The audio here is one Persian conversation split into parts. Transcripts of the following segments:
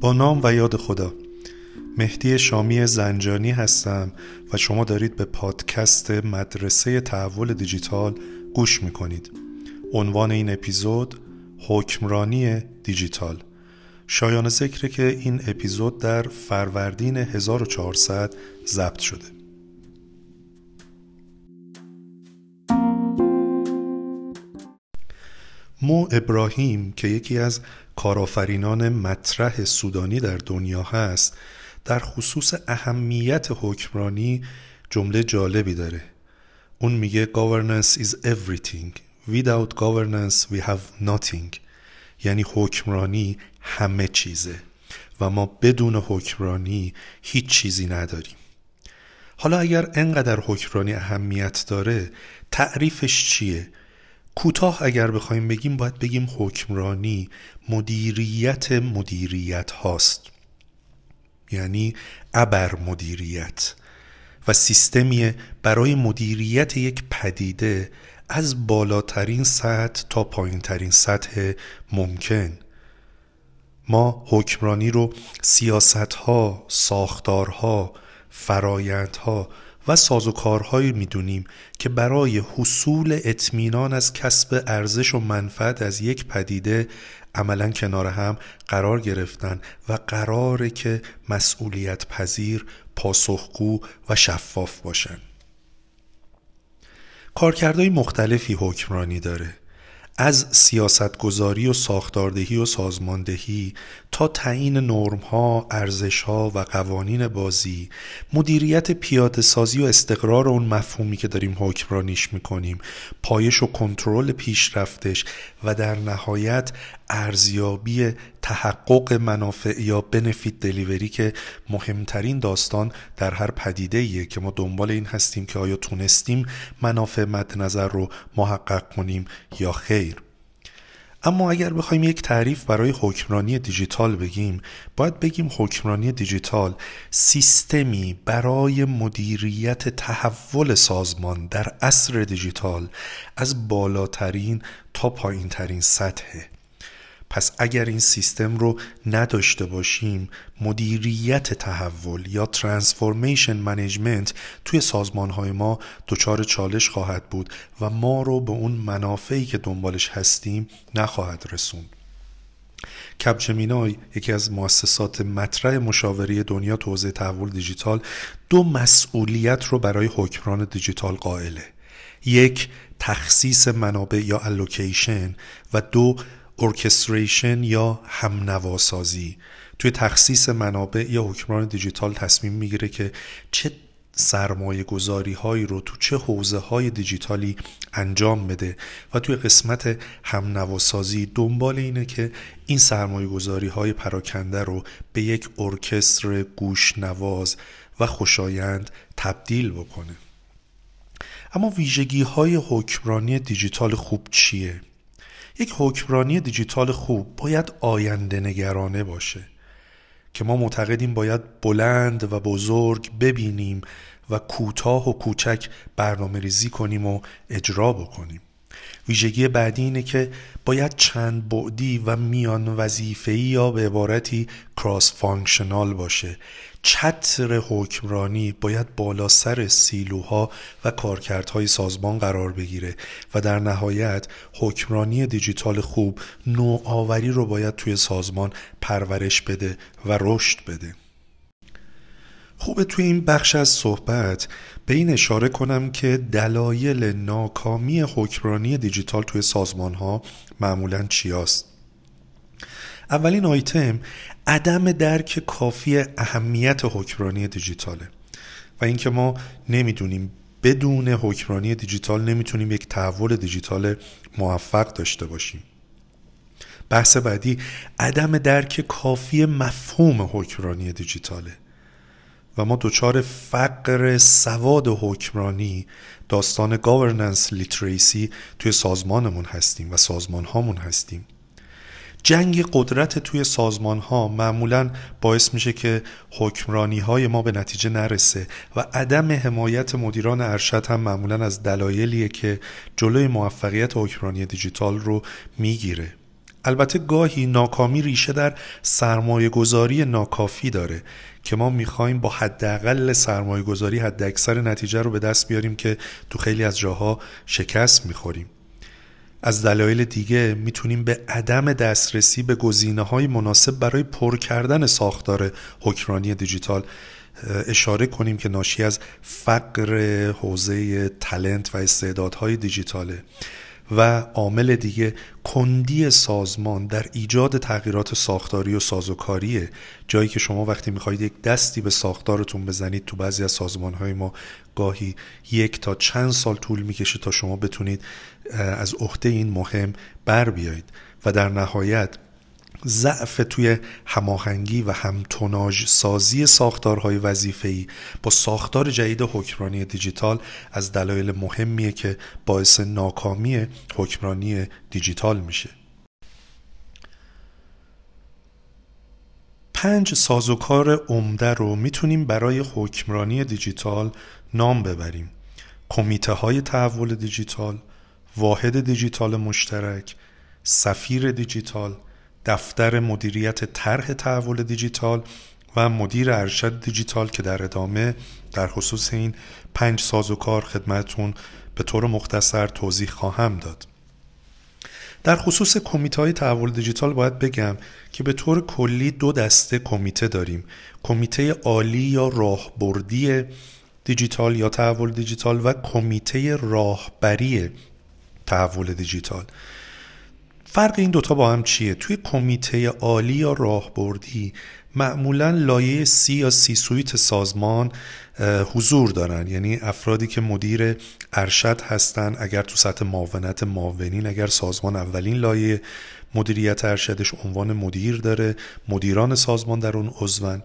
با نام و یاد خدا. مهدی شامی زنجانی هستم و شما دارید به پادکست مدرسه تحول دیجیتال گوش می‌کنید. عنوان این اپیزود حکمرانی دیجیتال. شایان ذکره که این اپیزود در فروردین 1400 ضبط شده. مو ابراهیم که یکی از کارآفرینان مطرح سودانی در دنیا هست در خصوص اهمیت حکمرانی جمله جالبی داره. اون میگه governance is everything. Without governance we have nothing. یعنی حکمرانی همه چیزه و ما بدون حکمرانی هیچ چیزی نداریم. حالا اگر انقدر حکمرانی اهمیت داره تعریفش چیه؟ کوتاه اگر بخوایم بگیم باید بگیم حکمرانی مدیریت مدیریت هاست. یعنی ابر مدیریت. و سیستمی برای مدیریت یک پدیده از بالاترین سطح تا پایینترین سطح ممکن. ما حکمرانی رو سیاست ها، ساختارها، فرایندها و سازوکارهایی می‌دونیم که برای حصول اطمینان از کسب ارزش و منفعت از یک پدیده عملا کنار هم قرار گرفتن و قراره که مسئولیت پذیر، پاسخگو و شفاف باشن. کارکردهای مختلفی حکمرانی داره. از سیاستگذاری و ساختاردهی و سازماندهی تا تعیین نرمها، ارزشها و قوانین بازی مدیریت پیاده سازی و استقرار اون مفهومی که داریم حکمرانیش می‌کنیم پایش و کنترل پیشرفتش و در نهایت ارزیابی تحقق منافع یا بنفیت دلیوری که مهمترین داستان در هر پدیده ایه که ما دنبال این هستیم که آیا تونستیم منافع مد نظر رو محقق کنیم یا خیر. اما اگر بخوایم یک تعریف برای حکمرانی دیجیتال بگیم باید بگیم حکمرانی دیجیتال سیستمی برای مدیریت تحول سازمان در عصر دیجیتال از بالاترین تا پایینترین سطحه. پس اگر این سیستم رو نداشته باشیم مدیریت تحول یا transformation management توی سازمان های ما دچار چالش خواهد بود و ما رو به اون منافعی که دنبالش هستیم نخواهد رسوند. Capgemini یکی از مؤسسات مطرح مشاوره دنیا تو حوزه تحول دیجیتال دو مسئولیت رو برای حکمرانی دیجیتال قائله. یک تخصیص منابع یا allocation و دو orchestration یا همنواسازی توی تخصیص منابع یا حکمران دیجیتال تصمیم می‌گیره که چه سرمایه گذاری هایی رو تو چه حوزه های دیجیتالی انجام بده و توی قسمت همنواسازی دنبال اینه که این سرمایه گذاری های پراکنده رو به یک ارکستر گوشنواز و خوشایند تبدیل بکنه اما ویژگی های حکمرانی دیجیتال خوب چیه؟ یک حکمرانی دیجیتال خوب باید آینده نگرانه باشه که ما معتقدیم باید بلند و بزرگ ببینیم و کوتاه و کوچک برنامه ریزی کنیم و اجرا بکنیم. ویژگی بعدی اینه که باید چند بعدی و میان وظیفه‌ای یا به عبارتی cross functional باشه. چتر حکمرانی باید بالا سر سیلوها و کارکردهای سازمان قرار بگیره و در نهایت حکمرانی دیجیتال خوب نوآوری رو باید توی سازمان پرورش بده و رشد بده. خوبه توی این بخش از صحبت به این اشاره کنم که دلایل ناکامی حکمرانی دیجیتال توی سازمان ها معمولا چیاست. اولین آیتم عدم درک کافی اهمیت حکمرانی دیجیتاله و اینکه ما نمی‌دونیم بدون حکمرانی دیجیتال نمی‌تونیم یک تحول دیجیتال موفق داشته باشیم. بحث بعدی عدم درک کافی مفهوم حکمرانی دیجیتاله. و ما دچار فقر سواد حکمرانی داستان governance literacy توی سازمانمون هستیم و سازمان هامون هستیم. جنگ قدرت توی سازمان ها معمولا باعث میشه که حکمرانی های ما به نتیجه نرسه و عدم حمایت مدیران ارشد هم معمولا از دلایلیه که جلوی موفقیت حکمرانی دیجیتال رو می‌گیره. البته گاهی ناکامی ریشه در سرمایه گذاری ناکافی داره که ما می‌خوایم با حداقل سرمایه گذاری حد اکثر نتیجه رو به دست بیاریم که تو خیلی از جاها شکست می‌خوریم. از دلایل دیگه می‌تونیم به عدم دسترسی به گزینه های مناسب برای پر کردن ساختار حکمرانی دیجیتال اشاره کنیم که ناشی از فقر حوزه تلنت و استعدادهای دیجیتاله. و عامل دیگه کندی سازمان در ایجاد تغییرات ساختاری و سازوکاریه. جایی که شما وقتی می‌خواهید یک دستی به ساختارتون بزنید تو بعضی از سازمان های ما گاهی یک تا چند سال طول می‌کشه تا شما بتونید از عهده این مهم بر بیایید. و در نهایت ضعف توی هماهنگی و همتوناژ سازی ساختارهای وظیفه‌ای با ساختار جدید حکمرانی دیجیتال از دلایل مهمیه که باعث ناکامی حکمرانی دیجیتال میشه. پنج سازوکار عمده رو می‌تونیم برای حکمرانی دیجیتال نام ببریم. کمیته های تحول دیجیتال واحد دیجیتال مشترک سفیر دیجیتال دفتر مدیریت طرح تحول دیجیتال و مدیر ارشد دیجیتال که در ادامه در خصوص این پنج کار خدمتون به طور مختصر توضیح خواهم داد. در خصوص کمیته های تحول دیجیتال باید بگم که به طور کلی دو دسته کمیته داریم. کمیته عالی یا راهبردی دیجیتال یا تحول دیجیتال و کمیته راهبری تحول دیجیتال. فرق این دوتا با هم چیه؟ توی کمیته عالی یا راهبردی معمولا لایه C یا C suite سازمان حضور دارن یعنی افرادی که مدیر ارشد هستن اگر تو سطح معاونت معاونین اگر سازمان اولین لایه مدیریت ارشدش عنوان مدیر داره مدیران سازمان در اون عضون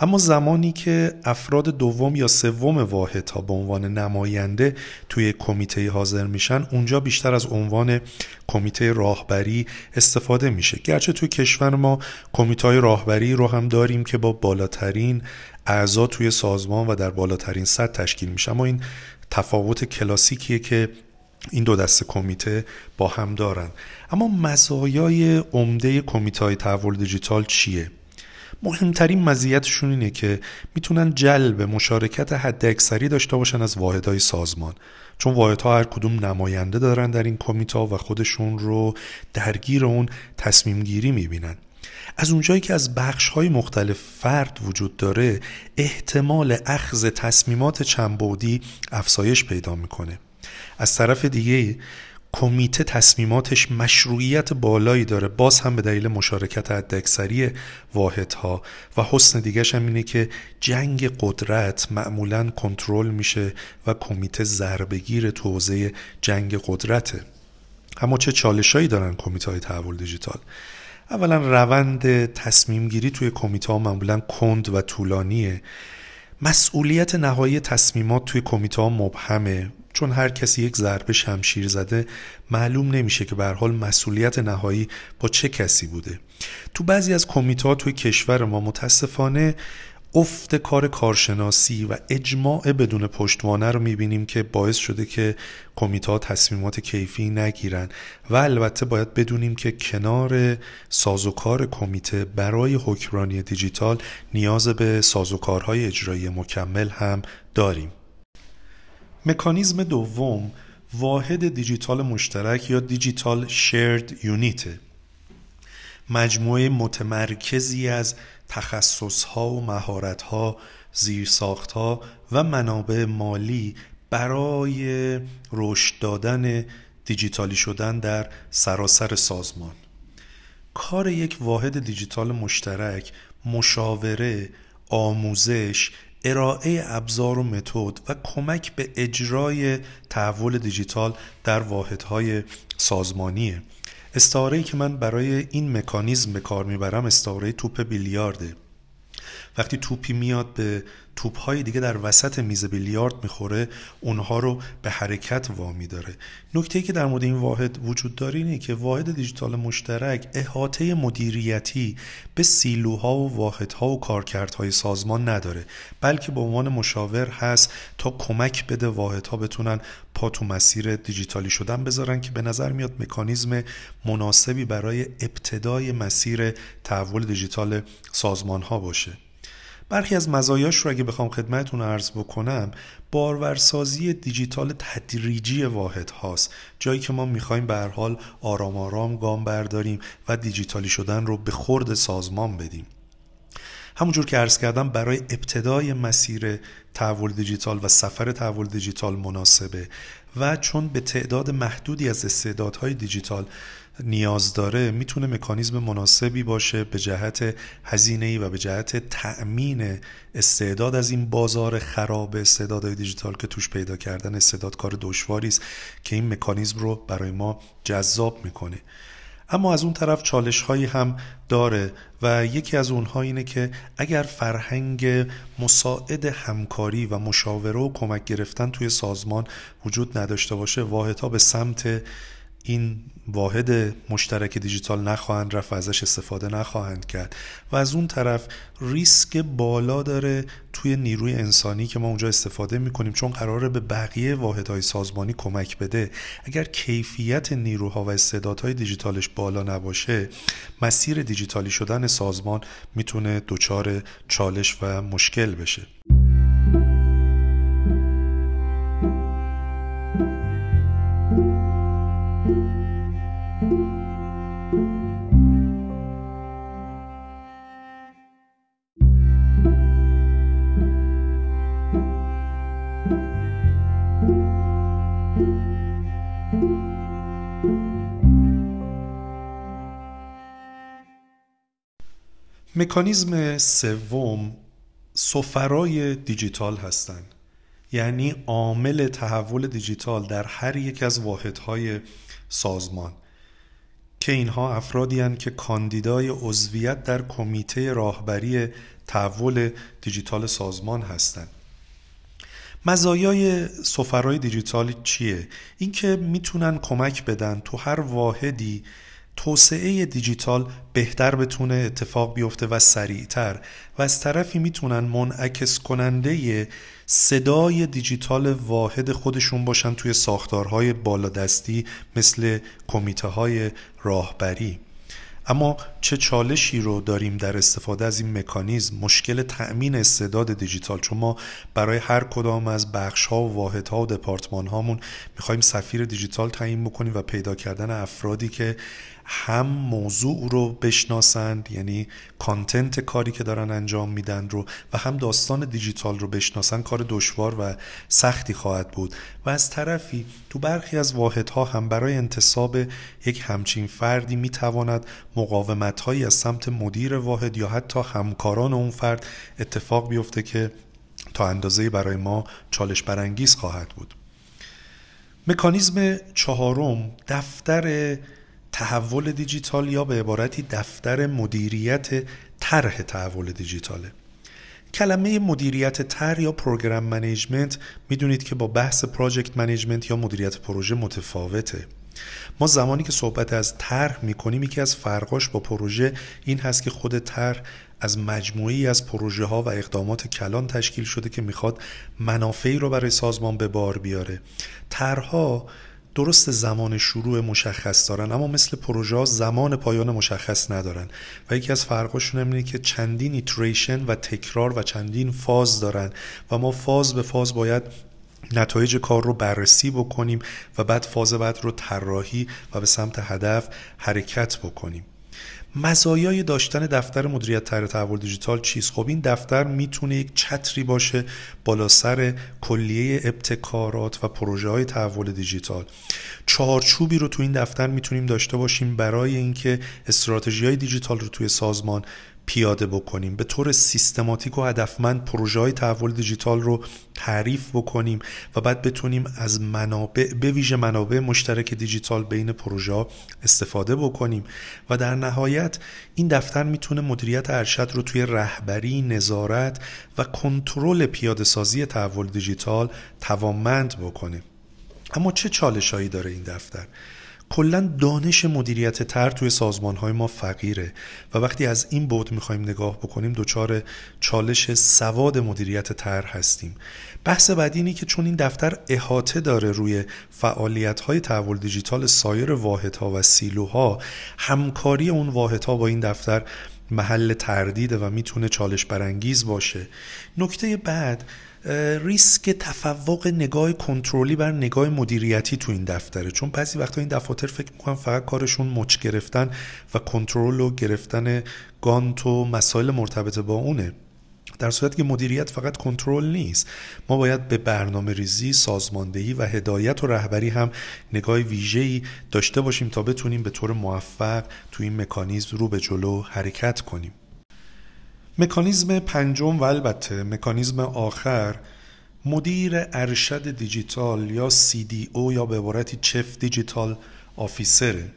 اما زمانی که افراد دوم یا سوم واحد ها به عنوان نماینده توی کمیته حاضر میشن اونجا بیشتر از عنوان کمیته راهبری استفاده میشه. گرچه توی کشور ما کمیته راهبری رو هم داریم که با بالاترین اعضا توی سازمان و در بالاترین سطح تشکیل میشه. اما این تفاوت کلاسیکیه که این دو دسته کمیته با هم دارن. اما مزایای عمده کمیته های تحول دیجیتال چیه؟ مهمترین مزیتشون اینه که می‌تونن جلب مشارکت حد اکثری داشته باشن از واحدهای سازمان. چون واحدها هر کدوم نماینده دارن در این کمیته و خودشون رو درگیر اون تصمیم گیری می‌بینن. از اونجایی که از بخش های مختلف فرد وجود داره احتمال اخذ تصمیمات چنبودی افزایش پیدا می‌کنه. از طرف دیگه کمیته تصمیماتش مشروعیت بالایی داره. باز هم به دلیل مشارکت حداکثری واحدها و حسن دیگهش هم اینه که جنگ قدرت معمولا کنترل میشه و کمیته ضربگیر تو جنگ قدرته. اما چه چالشایی دارن کمیته های تحول دیجیتال؟ اولا روند تصمیم گیری توی کمیته ها معمولا کند و طولانیه. مسئولیت نهایی تصمیمات توی کمیته ها مبهمه. چون هر کسی یک ضربه شمشیر زده معلوم نمیشه که به حال مسئولیت نهایی با چه کسی بوده. تو بعضی از کمیته توی کشور ما متاسفانه افت کار کارشناسی و اجماع بدون پشتوانه رو می‌بینیم که باعث شده که کمیته ها تصمیمات کیفی نگیرن و البته باید بدونیم که کنار سازوکار کمیته برای حکمرانی دیجیتال نیاز به سازوکارهای اجرایی مکمل هم داریم. مکانیزم دوم واحد دیجیتال مشترک یا دیجیتال شیرد یونیت مجموعه متمرکزی از تخصصها و مهارتها زیرساختها و منابع مالی برای رشد دادن دیجیتالی شدن در سراسر سازمان. کار یک واحد دیجیتال مشترک مشاوره آموزش ارائه ابزار و متد و کمک به اجرای تحول دیجیتال در واحدهای سازمانیه. استعاره که من برای این مکانیزم به کار می‌برم استعاره توپ بیلیارده. وقتی توپی میاد به توپهای دیگه در وسط میز بیلیارد می‌خوره اونها رو به حرکت وامی داره. نکته که در مورد این واحد وجود داره اینه که واحد دیجیتال مشترک احاطه مدیریتی به سیلوها و واحدها و کارکردهای سازمان نداره بلکه به عنوان مشاور هست تا کمک بده واحدها بتونن پا تو مسیر دیجیتالی شدن بذارن که به نظر میاد مکانیزم مناسبی برای ابتدای مسیر تحول دیجیتال سازمان ها باشه. برخی از مزایاش رو اگه بخوام خدمتتون عرض بکنم بارورسازی دیجیتال تدریجی واحد هاست. جایی که ما می‌خوایم به هر حال آرام آرام گام برداریم و دیجیتالی شدن رو به خورد سازمان بدیم. همونجور که عرض کردم برای ابتدای مسیر تحول دیجیتال و سفر تحول دیجیتال مناسبه. و چون به تعداد محدودی از استعدادهای دیجیتال نیاز داره می‌تونه مکانیزم مناسبی باشه به جهت هزینه و به جهت تأمین استعداد از این بازار خراب استعدادهای دیجیتال که توش پیدا کردن استعداد کار دشواری است که این مکانیزم رو برای ما جذاب می‌کنه. اما از اون طرف چالش هایی هم داره و یکی از اونها اینه که اگر فرهنگ مساعد همکاری و مشاوره و کمک گرفتن توی سازمان وجود نداشته باشه واحدها به سمت این واحد مشترک دیجیتال نخواهند رفت و ازش استفاده نخواهند کرد. و از اون طرف ریسک بالا داره توی نیروی انسانی که ما اونجا استفاده می‌کنیم چون قراره به بقیه واحدهای سازمانی کمک بده. اگر کیفیت نیروها و استعدادهای دیجیتالش بالا نباشه مسیر دیجیتالی شدن سازمان می‌تونه دچار چالش و مشکل بشه. مکانیزم سوم سفرای دیجیتال هستند یعنی عامل تحول دیجیتال در هر یک از واحدهای سازمان. که اینها افرادی هستند که کاندیدای عضویت در کمیته راهبری تحول دیجیتال سازمان هستند مزایای سفرای دیجیتال چیه؟ اینکه می‌تونن کمک بدن تو هر واحدی توسعه دیجیتال بهتر بتونه اتفاق بیفته و سریعتر. و از طرفی می‌تونن منعکس کننده صدای دیجیتال واحد خودشون باشن توی ساختارهای بالادستی مثل کمیته های راهبری. اما چه چالشی رو داریم در استفاده از این مکانیزم؟ مشکل تأمین استعداد دیجیتال. چون ما برای هر کدام از بخش ها و واحد ها و دپارتمان هامون می‌خوایم سفیر دیجیتال تعیین بکنیم و پیدا کردن افرادی که هم موضوع رو بشناسند یعنی کانتنت کاری که دارن انجام میدن رو و هم داستان دیجیتال رو بشناسند کار دشوار و سختی خواهد بود. و از طرفی تو برخی از واحدها هم برای انتصاب یک همچین فردی می‌تواند مقاومت هایی از سمت مدیر واحد یا حتی همکاران اون فرد اتفاق بیفته که تا اندازه برای ما چالش برانگیز خواهد بود. مکانیزم چهارم دفتر تحول دیجیتال یا به عبارتی دفتر مدیریت طرح تحول دیجیتاله. کلمه مدیریت طرح یا program management می‌دونید که با بحث project management یا مدیریت پروژه متفاوته. ما زمانی که صحبت از طرح می‌کنیم یکی از فرقاش با پروژه این هست که خود طرح از مجموعی از پروژه ها و اقدامات کلان تشکیل شده که می‌خواد منافعی رو برای سازمان به بار بیاره. طرحها درست زمان شروع مشخص دارن اما مثل پروژه ها زمان پایان مشخص ندارن. و یکی از فرقاشون اینه که چندین ایتریشن و تکرار و چندین فاز دارن و ما فاز به فاز باید نتایج کار رو بررسی بکنیم و بعد فاز بعد رو طراحی و به سمت هدف حرکت بکنیم. مزایای داشتن دفتر مدیریت طرح تحول دیجیتال چیست؟ خب این دفتر می‌تونه یک چتری باشه بالا سر کلیه ابتکارات و پروژه های تحول دیجیتال. چارچوبی رو تو این دفتر می‌تونیم داشته باشیم برای اینکه استراتژی های دیجیتال رو توی سازمان پیاده بکنیم. به طور سیستماتیک و هدفمند پروژه های تحول دیجیتال رو تعریف بکنیم و بعد بتونیم از منابع به ویژه منابع مشترک دیجیتال بین پروژه استفاده بکنیم. و در نهایت این دفتر می‌تونه مدیریت ارشد رو توی رهبری، نظارت و کنترل پیاده سازی تحول دیجیتال توانمند بکنه. اما چه چالشهایی داره این دفتر؟ کلا دانش مدیریت تر توی سازمان های ما فقیره و وقتی از این بود می‌خوایم نگاه بکنیم دچار چالش سواد مدیریت تر هستیم. بحث بعدی اینه که چون این دفتر احاطه داره روی فعالیت های تحول دیجیتال سایر واحدها و سیلوها همکاری اون واحدها با این دفتر محل تردیده و می‌تونه چالش برانگیز باشه. نکته بعد ریسک تفوق نگاه کنترلی بر نگاه مدیریتی تو این دفتره. چون بعضی وقتا این دفاتر فکر می‌کنن فقط کارشون مچ گرفتن و کنترل و گرفتن گانت و مسائل مرتبط با اونه. در صورتی که مدیریت فقط کنترل نیست ما باید به برنامه ریزی، سازماندهی و هدایت و رهبری هم نگاه ویژه‌ای داشته باشیم تا بتونیم به طور موفق تو این مکانیزم رو به جلو حرکت کنیم. مکانیزم پنجم و البته مکانیزم آخر مدیر ارشد دیجیتال یا CDO یا به عبارتی چف دیجیتال officer ه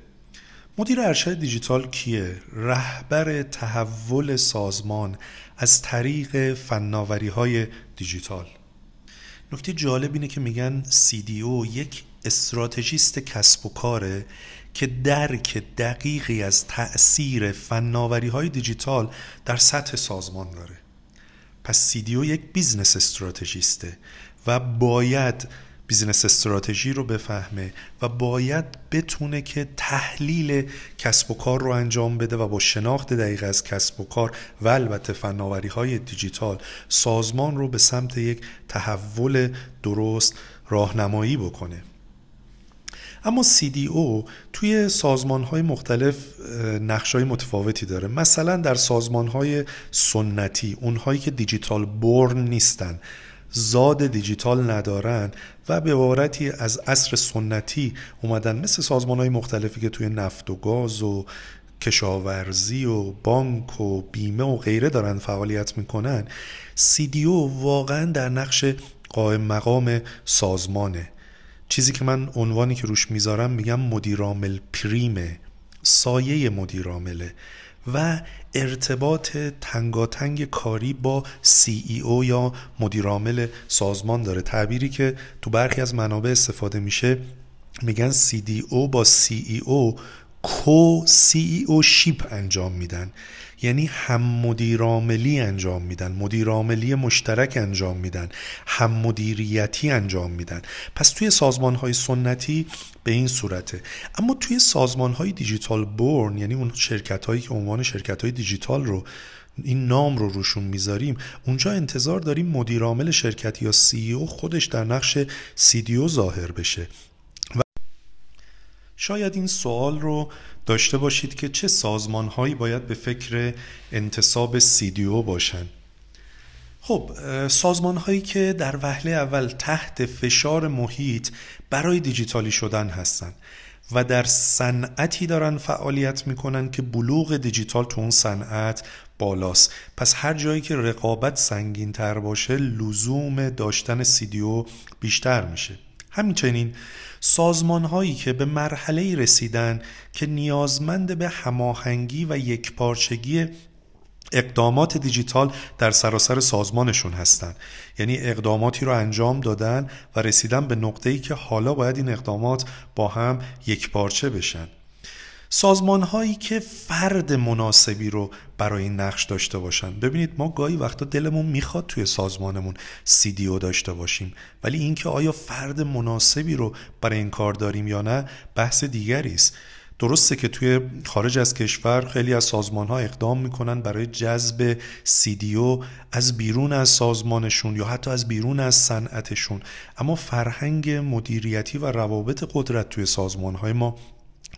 مدیر ارشد دیجیتال کیه؟ رهبر تحول سازمان از طریق فناوری های دیجیتال نکته جالب اینه که میگن CDO یک استراتژیست کسب و کاره که درک دقیقی از تأثیر فناوری های دیجیتال در سطح سازمان داره پس CDO یک business strategist ه و باید business strategy رو بفهمه و باید بتونه که تحلیل کسب و کار رو انجام بده و با شناخت دقیق از کسب و کار و البته فناوری های دیجیتال سازمان رو به سمت یک تحول درست راهنمایی بکنه. اما CDO توی سازمان های مختلف نقش های متفاوتی داره. مثلا در سازمان های سنتی اونهایی که دیجیتال بورن نیستن. زاد دیجیتال ندارن و به عبارتی از عصر سنتی اومدن مثل سازمان های مختلفی که توی نفت و گاز و کشاورزی و بانک و بیمه و غیره دارن فعالیت می‌کنن CDO واقعا در نقش قائم مقام سازمانه. چیزی که من عنوانی که روش می‌ذارم میگم مدیرامل پریمه سایه مدیرامله و ارتباط تنگاتنگ کاری با CEO یا مدیرعامل سازمان داره. تعبیری که تو برخی از منابع استفاده میشه میگن CDO با CEO کو CEO شیپ انجام میدن. یعنی هم مدیراملی انجام میدن مدیراملی مشترک انجام میدن هم مدیریتی انجام میدن. پس توی سازمان های سنتی به این صورته. اما توی سازمان های دیجیتال بورن یعنی اون شرکت هایی که عنوان شرکت های دیجیتال رو این نام رو روشون می‌ذاریم اونجا انتظار داریم مدیرعامل شرکت یا سی او خودش در نقش سی ظاهر بشه. شاید این سوال رو داشته باشید که چه سازمان هایی باید به فکر انتصاب CDO باشن. خب سازمان هایی که در وهله اول تحت فشار محیط برای دیجیتالی شدن هستند و در صنعتی دارن فعالیت می‌کنن که بلوغ دیجیتال تو اون صنعت بالاست. پس هر جایی که رقابت سنگین تر باشه لزوم داشتن CDO بیشتر میشه. همینچنین سازمان هایی که به مرحله رسیدن که نیازمند به هماهنگی و یکپارچگی اقدامات دیجیتال در سراسر سازمانشون هستند. یعنی اقداماتی رو انجام دادن و رسیدن به نقطه‌ای که حالا باید این اقدامات با هم یکپارچه بشن. سازمان هایی که فرد مناسبی رو برای این نقش داشته باشن. ببینید ما گاهی وقتا دلمون می‌خواد توی سازمانمون CDO داشته باشیم ولی اینکه آیا فرد مناسبی رو برای این کار داریم یا نه بحث دیگری است. درسته که توی خارج از کشور خیلی از سازمان ها اقدام می‌کنن برای جذب CDO از بیرون از سازمانشون یا حتی از بیرون از صنعتشون. اما فرهنگ مدیریتی و روابط قدرت توی سازمان های ما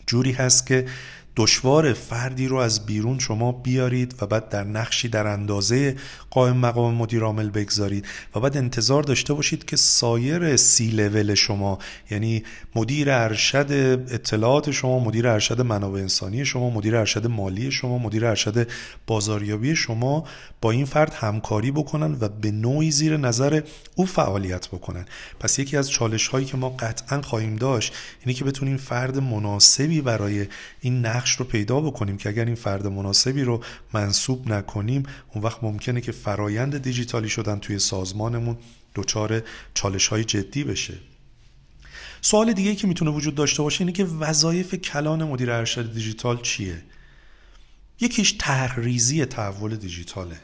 جوری هست که دشوار فردی رو از بیرون شما بیارید و بعد در نقشی در اندازه قائم مقام مدیر عامل بگذارید و بعد انتظار داشته باشید که سایر سی لول شما یعنی مدیر ارشد اطلاعات شما مدیر ارشد منابع انسانی شما مدیر ارشد مالی شما مدیر ارشد بازاریابی شما با این فرد همکاری بکنن و به نوعی زیر نظر او فعالیت بکنن. پس یکی از چالش هایی که ما قطعا خواهیم داشت اینه که بتونیم فرد مناسبی برای این نقش رو پیدا بکنیم که اگر این فرد مناسبی رو منصوب نکنیم اون وقت ممکنه که فرایند دیجیتالی شدن توی سازمانمون دچار چالش های جدی بشه. سوال دیگه که می‌تونه وجود داشته باشه اینه که وظایف کلان مدیر ارشد دیجیتال چیه؟ یکیش تحریزی تحول دیجیتاله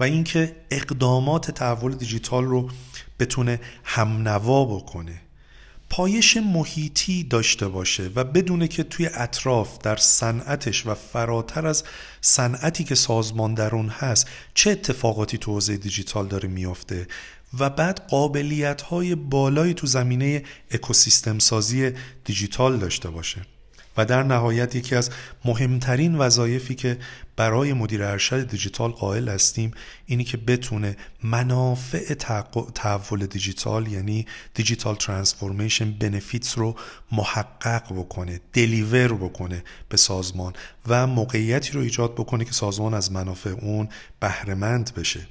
و اینکه اقدامات تحول دیجیتال رو بتونه همنوا بکنه. پایش محیطی داشته باشه و بدونه که توی اطراف در صنعتش و فراتر از صنعتی که سازمان در اون هست چه اتفاقاتی تو حوزه دیجیتال داره میافته و بعد قابلیت های بالایی تو زمینه اکوسیستم سازی دیجیتال داشته باشه. و در نهایت یکی از مهمترین وظایفی که برای مدیر ارشد دیجیتال قائل هستیم اینی که بتونه منافع تحول دیجیتال یعنی دیجیتال ترانسفورمیشن بنفیتس رو محقق بکنه دلیور بکنه به سازمان و موقعیتی رو ایجاد بکنه که سازمان از منافع اون بهرهمند بشه.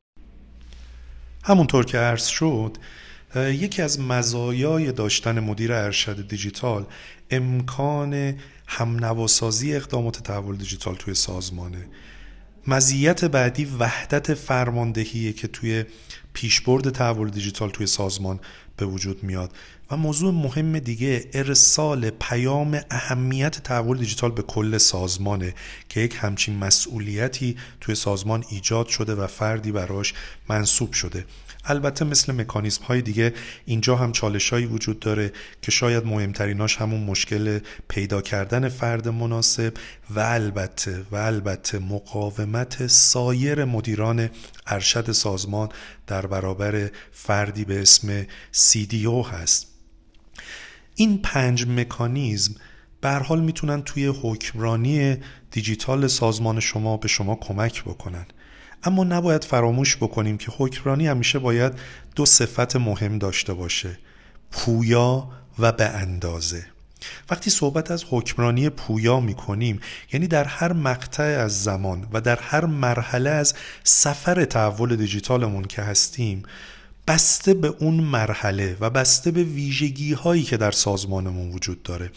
همونطور که عرض شد یکی از مزایای داشتن مدیر ارشد دیجیتال امکان همنواسازی اقدامات تحول دیجیتال توی سازمانه. مزیت بعدی وحدت فرماندهیه که توی پیشبرد تحول دیجیتال توی سازمان به وجود میاد. و موضوع مهم دیگه ارسال پیام اهمیت تحول دیجیتال به کل سازمانه که یک همچین مسئولیتی توی سازمان ایجاد شده و فردی براش منصوب شده. البته مثل مکانیزم های دیگه اینجا هم چالش هایی وجود داره که شاید مهمتریناش همون مشکل پیدا کردن فرد مناسب و البته و البته مقاومت سایر مدیران ارشد سازمان در برابر فردی به اسم CDO هست. این پنج مکانیزم به حال می‌تونن توی حکمرانی دیجیتال سازمان شما به شما کمک بکنن. اما نباید فراموش بکنیم که حکمرانی همیشه باید دو صفت مهم داشته باشه پویا و به اندازه. وقتی صحبت از حکمرانی پویا می کنیم یعنی در هر مقطع از زمان و در هر مرحله از سفر تحول دیجیتالمون که هستیم بسته به اون مرحله و بسته به ویژگی هایی که در سازمانمون وجود داره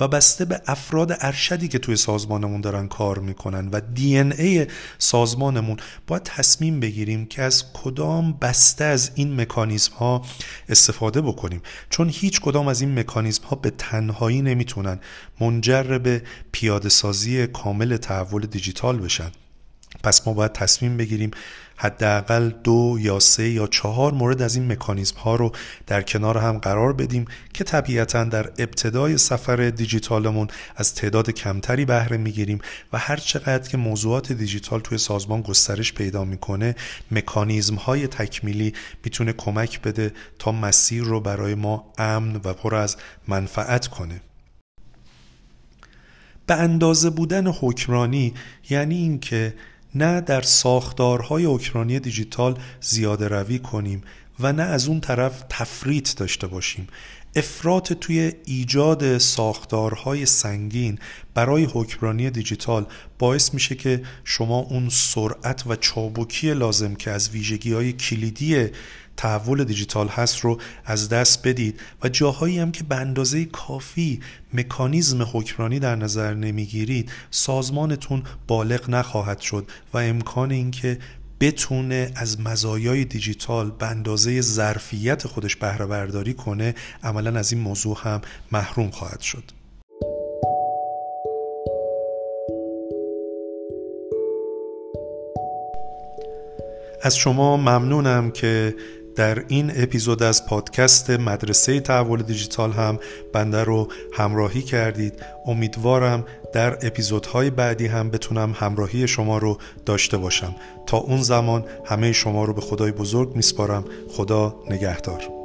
و بسته به افراد ارشدی که توی سازمانمون دارن کار می‌کنن و دی ای سازمانمون باید تصمیم بگیریم که از کدام بسته از این مکانیزم ها استفاده بکنیم. چون هیچ کدام از این مکانیزم ها به تنهایی نمی‌تونن منجر به پیاده سازی کامل تحول دیجیتال بشن. پس ما باید تصمیم بگیریم حداقل دو یا سه یا چهار مورد از این مکانیزم ها رو در کنار هم قرار بدیم که طبیعتا در ابتدای سفر دیجیتالمون از تعداد کمتری بهره می‌گیریم و هر چقدر که موضوعات دیجیتال توی سازمان گسترش پیدا می‌کنه مکانیزم های تکمیلی می‌تونه کمک بده تا مسیر رو برای ما امن و پر از منفعت کنه. به اندازه بودن حکمرانی یعنی اینکه نه در ساختارهای اوکرانی دیجیتال زیاده روی کنیم و نه از اون طرف تفریط داشته باشیم. افراط توی ایجاد ساختارهای سنگین برای حکمرانی دیجیتال باعث میشه که شما اون سرعت و چابکی لازم که از ویژگی های کلیدی تحول دیجیتال هست رو از دست بدید و جاهایی هم که به اندازه کافی مکانیزم حکمرانی در نظر نمی‌گیرید سازمانتون بالغ نخواهد شد و امکان اینکه بتونه از مزایای دیجیتال به اندازه ظرفیت خودش بهره برداری کنه عملا از این موضوع هم محروم خواهد شد. از شما ممنونم که در این اپیزود از پادکست مدرسه تحول دیجیتال هم بنده رو همراهی کردید. امیدوارم در اپیزودهای بعدی هم بتونم همراهی شما رو داشته باشم. تا اون زمان همه شما رو به خدای بزرگ میسپارم. خدا نگهدار.